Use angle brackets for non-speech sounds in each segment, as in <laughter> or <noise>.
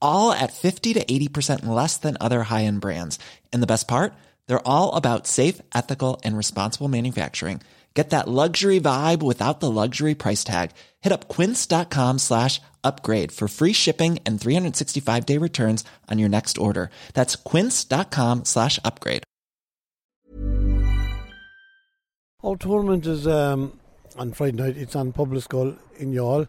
all at 50 to 80% less than other high-end brands. And the best part? They're all about safe, ethical, and responsible manufacturing. Get that luxury vibe without the luxury price tag. Hit up quince.com slash upgrade for free shipping and 365-day returns on your next order. That's quince.com slash upgrade. Our tournament is um, on Friday night. It's on Public School in Youghal.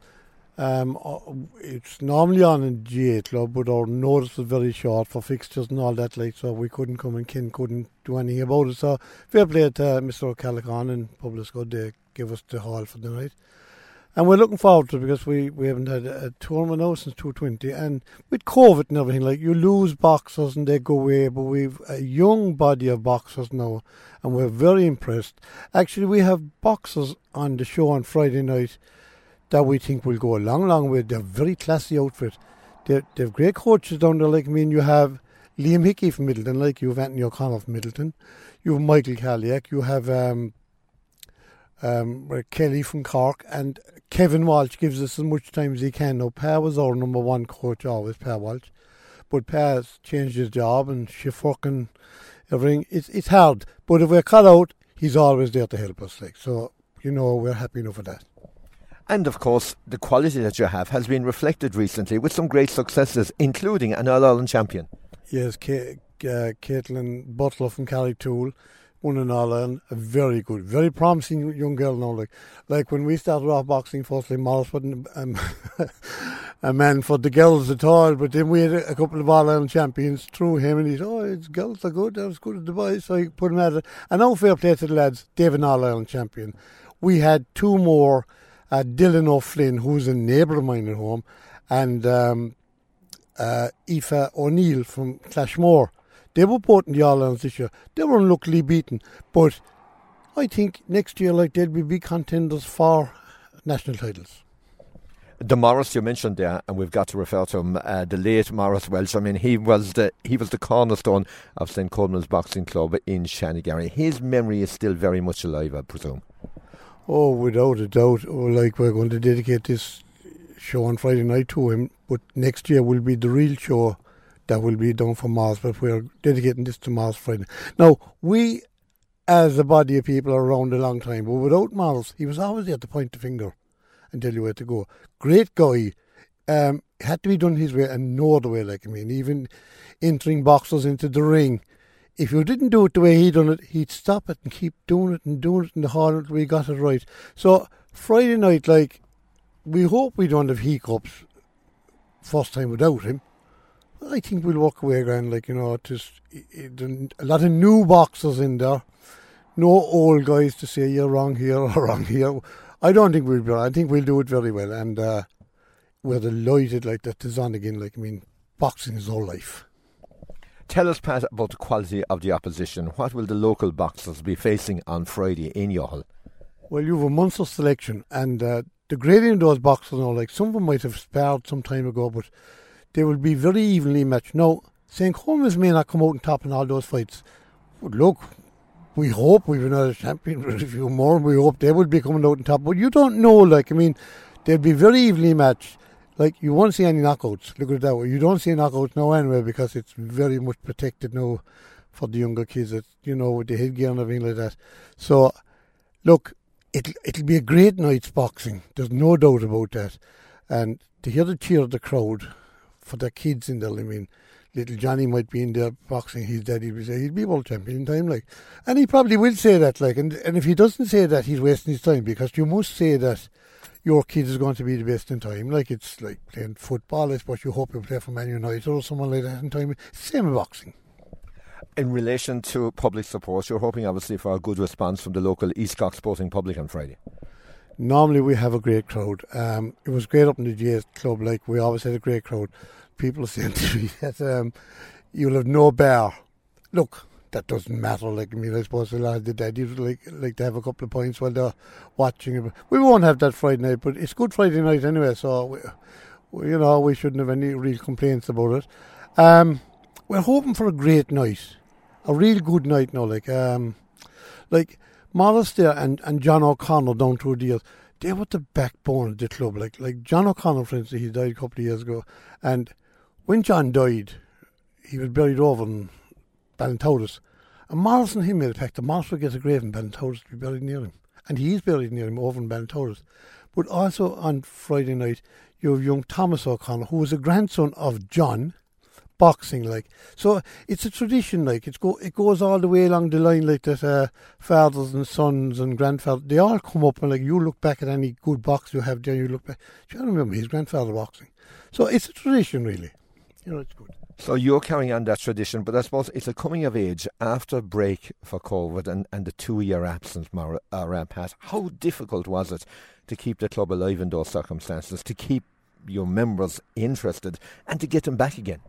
Um, uh, it's normally on in GA Club, but our notice was very short for fixtures and all that, like so we couldn't come and Ken couldn't do anything about it. So fair play to Mr. O'Callaghan and Public School, they give us the hall for the night. And we're looking forward to it because we, we haven't had a, a tournament now since 220. And with COVID and everything, like you lose boxers and they go away, but we've a young body of boxers now and we're very impressed. Actually, we have boxers on the show on Friday night that we think will go a long, long way. They're very classy outfit. They're, they have great coaches down there. Like, I mean, you have Liam Hickey from Midleton, like you have Anthony O'Connor from Midleton. You have Michael Kaliak. You have um, um, Kelly from Cork. And Kevin Walsh gives us as much time as he can. Now, Pa was our number one coach always, Pa Walsh. But Pa has changed his job and work and everything. It's, it's hard. But if we're cut out, he's always there to help us. Like So, you know, we're happy enough for that. And of course, the quality that you have has been reflected recently with some great successes, including an All Ireland champion. Yes, K- uh, Caitlin Butler from Carrigtwohill won an All Ireland. A very good, very promising young girl now. Like, like when we started off boxing, firstly, Morris wasn't um, <laughs> a man for the girls at all, but then we had a, couple of All Ireland champions through him, and he said, Oh, it's girls are good, that was good at the boys, so I put him at it. And now, fair play to the lads, an All Ireland champion. We had two more uh, Dylan O'Flynn, who's a neighbour of mine at home, and um, uh, Aoife O'Neill from Clashmore. They were both in the All Irelands this year. They were unluckily beaten, but I think next year, like they'll be big contenders for national titles. The Morris you mentioned there, and we've got to refer to him, uh, the late Morris Welsh. I mean, he was the he was the cornerstone of St Colman's Boxing Club in Shanagarry. His memory is still very much alive, I presume. Oh, without a doubt. Oh, like we're going to dedicate this show on Friday night to him, but next year will be the real show that will be done for Mars, but we're dedicating this to Mars Friday. Now, we as a body of people are around a long time, but without Mars, he was always there to point the finger and tell you where to go. Great guy. Um, had to be done his way and no other way, like I mean, even entering boxers into the ring if you didn't do it the way he done it, he'd stop it and keep doing it and doing it in the hall until we got it right. So Friday night, like, we hope we don't have hiccups first time without him. I think we'll walk away grand, like, you know, just a lot of new boxers in there. No old guys to say you're wrong here <laughs> or wrong here. I don't think we'll be I think we'll do it very well. And uh, we're delighted, like, that it's on again. Like, I mean, boxing is our life. Tell us, Pat, about the quality of the opposition. What will the local boxers be facing on Friday in Youghal? Well, you have a Munster selection, and uh, the grading of those boxers now, like some of them might have sparred some time ago, but they will be very evenly matched. Now, St. Colman's may not come out on top in all those fights, but look, we hope we've another champion for a few more, we hope they will be coming out on top, but you don't know, like, I mean, they'll be very evenly matched like you won't see any knockouts. Look at it that way. You don't see knockouts now anyway because it's very much protected now for the younger kids. That you know with the headgear and everything like that. So, look, it'll it'll be a great night's boxing. There's no doubt about that. And to hear the cheer of the crowd for the kids in there, I mean, little Johnny might be in there boxing his daddy would say he'd be world champion in time, like. And he probably will say that, like. And, and if he doesn't say that, he's wasting his time because you must say that your kid is going to be the best in time. Like it's like playing football, I suppose you hope you play for Man United or someone like that in time. Same in boxing. In relation to public support, you're hoping obviously for a good response from the local East Cork Sporting Public on Friday. Normally we have a great crowd. Um, it was great up in the GS club, like we always had a great crowd. People <laughs> are saying to me that um, you'll have no bear. Look, that doesn't matter. Like I mean, I suppose a lot of the daddies like like to have a couple of points while they're watching. We won't have that Friday night, but it's Good Friday night anyway, so we, we, you know we shouldn't have any real complaints about it. Um, we're hoping for a great night, a real good night now. Like um, like Morris and, and John O'Connor down through the years, they were the backbone of the club. Like like John O'Connell, for instance, he died a couple of years ago, and when John died, he was buried over Ballintowers. And Morris and him made a pact that Morris would get a grave in Ballintowers to be buried near him. And he is buried near him over in Ballintowers. But also on Friday night, you have young Thomas O'Connor, who was a grandson of John, boxing like. So it's a tradition like it's go it goes all the way along the line like that uh, fathers and sons and grandfathers they all come up and like you look back at any good box you have there you look back do you remember his grandfather boxing. So it's a tradition really. You know it's good. So you're carrying on that tradition, but I suppose it's a coming of age after break for COVID and, and the two year absence, Mara, uh, Pat. How difficult was it to keep the club alive in those circumstances, to keep your members interested and to get them back again?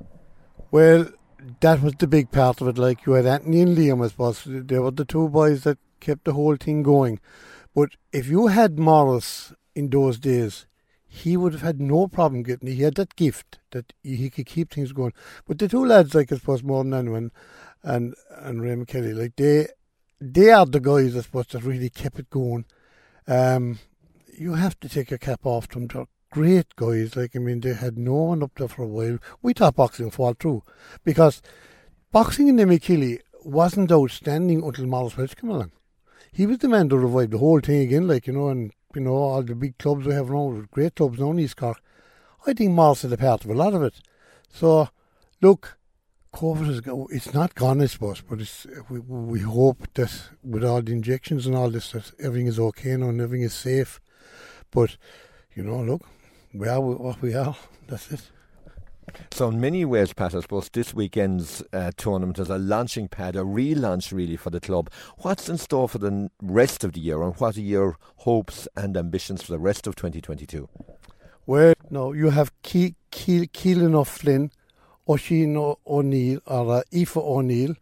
Well, that was the big part of it. Like you had Anthony and Liam, I suppose. They were the two boys that kept the whole thing going. But if you had Morris in those days, he would have had no problem getting. He had that gift that he could keep things going. But the two lads, like I suppose, more than anyone, and and Ray Kelly, like they they are the guys, I suppose, that really kept it going. Um, you have to take your cap off to them. They're great guys. Like I mean, they had no one up there for a while. We thought boxing fall through because boxing in Lemmy wasn't outstanding until Morris Welch came along. He was the man to revive the whole thing again, like you know, and you know, all the big clubs we have now, great clubs now in East Cork. I think Morris is a part of a lot of it. So, look, COVID is it's not gone, I suppose, but it's, we, we hope that with all the injections and all this, that everything is okay now and everything is safe. But, you know, look, we are what we are. That's it. So, in many ways, Pat, I suppose this weekend's uh, tournament is a launching pad, a relaunch really for the club. What's in store for the rest of the year, and what are your hopes and ambitions for the rest of 2022? Well, no, you have Ke- Ke- Keelan O'Flynn, Oisin O'Neill, or uh, Aoife O'Neill,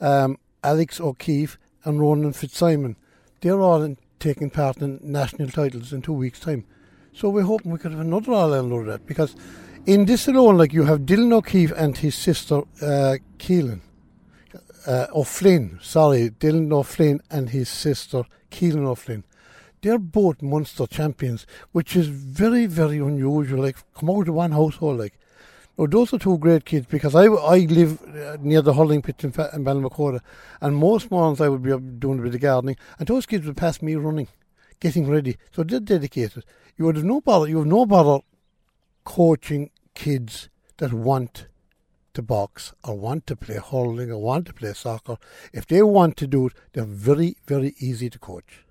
um, Alex O'Keefe, and Ronan Fitzsimon. They're all taking part in national titles in two weeks' time. So we're hoping we could have another All Ireland that because in this alone, like you have Dylan O'Keefe and his sister uh, Keelan. Uh, O'Flynn, sorry, Dylan O'Flynn and his sister Keelan O'Flynn. They're both Munster champions, which is very, very unusual. Like, come out of one household, like. Now, those are two great kids because I, I live uh, near the hurling pitch in, in Ballinacota, and most mornings I would be doing a bit of gardening, and those kids would pass me running, getting ready. So they're dedicated. You would have no bother. You have no bother coaching kids that want to box or want to play hurling or want to play soccer, if they want to do it, they're very, very easy to coach.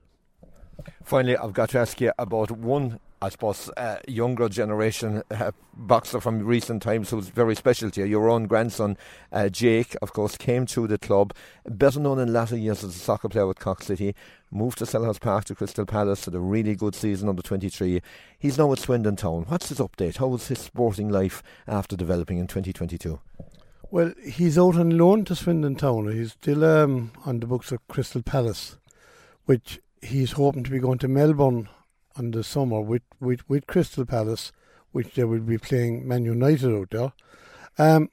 Finally, I've got to ask you about one I suppose, uh, younger generation uh, boxer from recent times who's very special to you. Your own grandson, uh, Jake, of course, came to the club, better known in latter years as a soccer player with Cork City, moved to Selhurst Park to Crystal Palace, had a really good season under 23. He's now at Swindon Town. What's his update? How was his sporting life after developing in 2022? Well, he's out on loan to Swindon Town. He's still um, on the books of Crystal Palace, which he's hoping to be going to Melbourne on the summer with, with, with Crystal Palace, which they will be playing Man United out there. Um,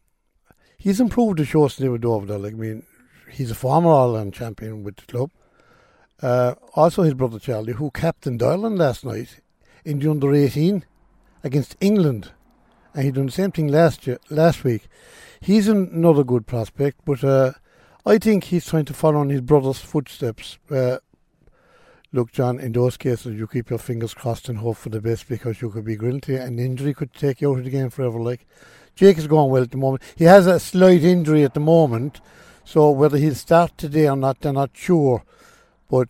he's improved the show since they over there. Like, I mean, he's a former Ireland champion with the club. Uh, also, his brother Charlie, who captained Ireland last night in the under 18 against England, and he done the same thing last year, last week. He's another good prospect, but uh, I think he's trying to follow in his brother's footsteps. Uh, look, John, in those cases, you keep your fingers crossed and hope for the best because you could be grilled to An injury could take you out of the game forever. Like, Jake is going well at the moment. He has a slight injury at the moment, so whether he'll start today or not, they're not sure. But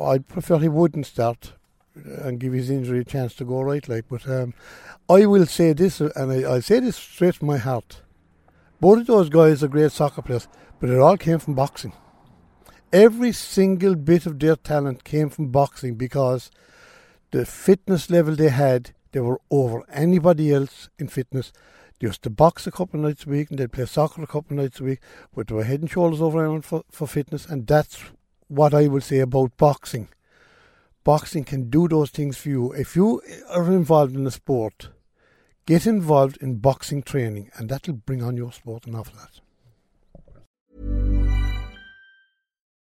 I'd prefer he wouldn't start and give his injury a chance to go right. Like, but um, I will say this, and I, I say this straight from my heart. Both of those guys are great soccer players, but it all came from boxing. Every single bit of their talent came from boxing because the fitness level they had, they were over anybody else in fitness. They used to box a couple of nights a week and they'd play soccer a couple of nights a week, but they were head and shoulders over anyone for, for fitness, and that's what I will say about boxing. Boxing can do those things for you. If you are involved in a sport, get involved in boxing training, and that'll bring on your sport an awful lot.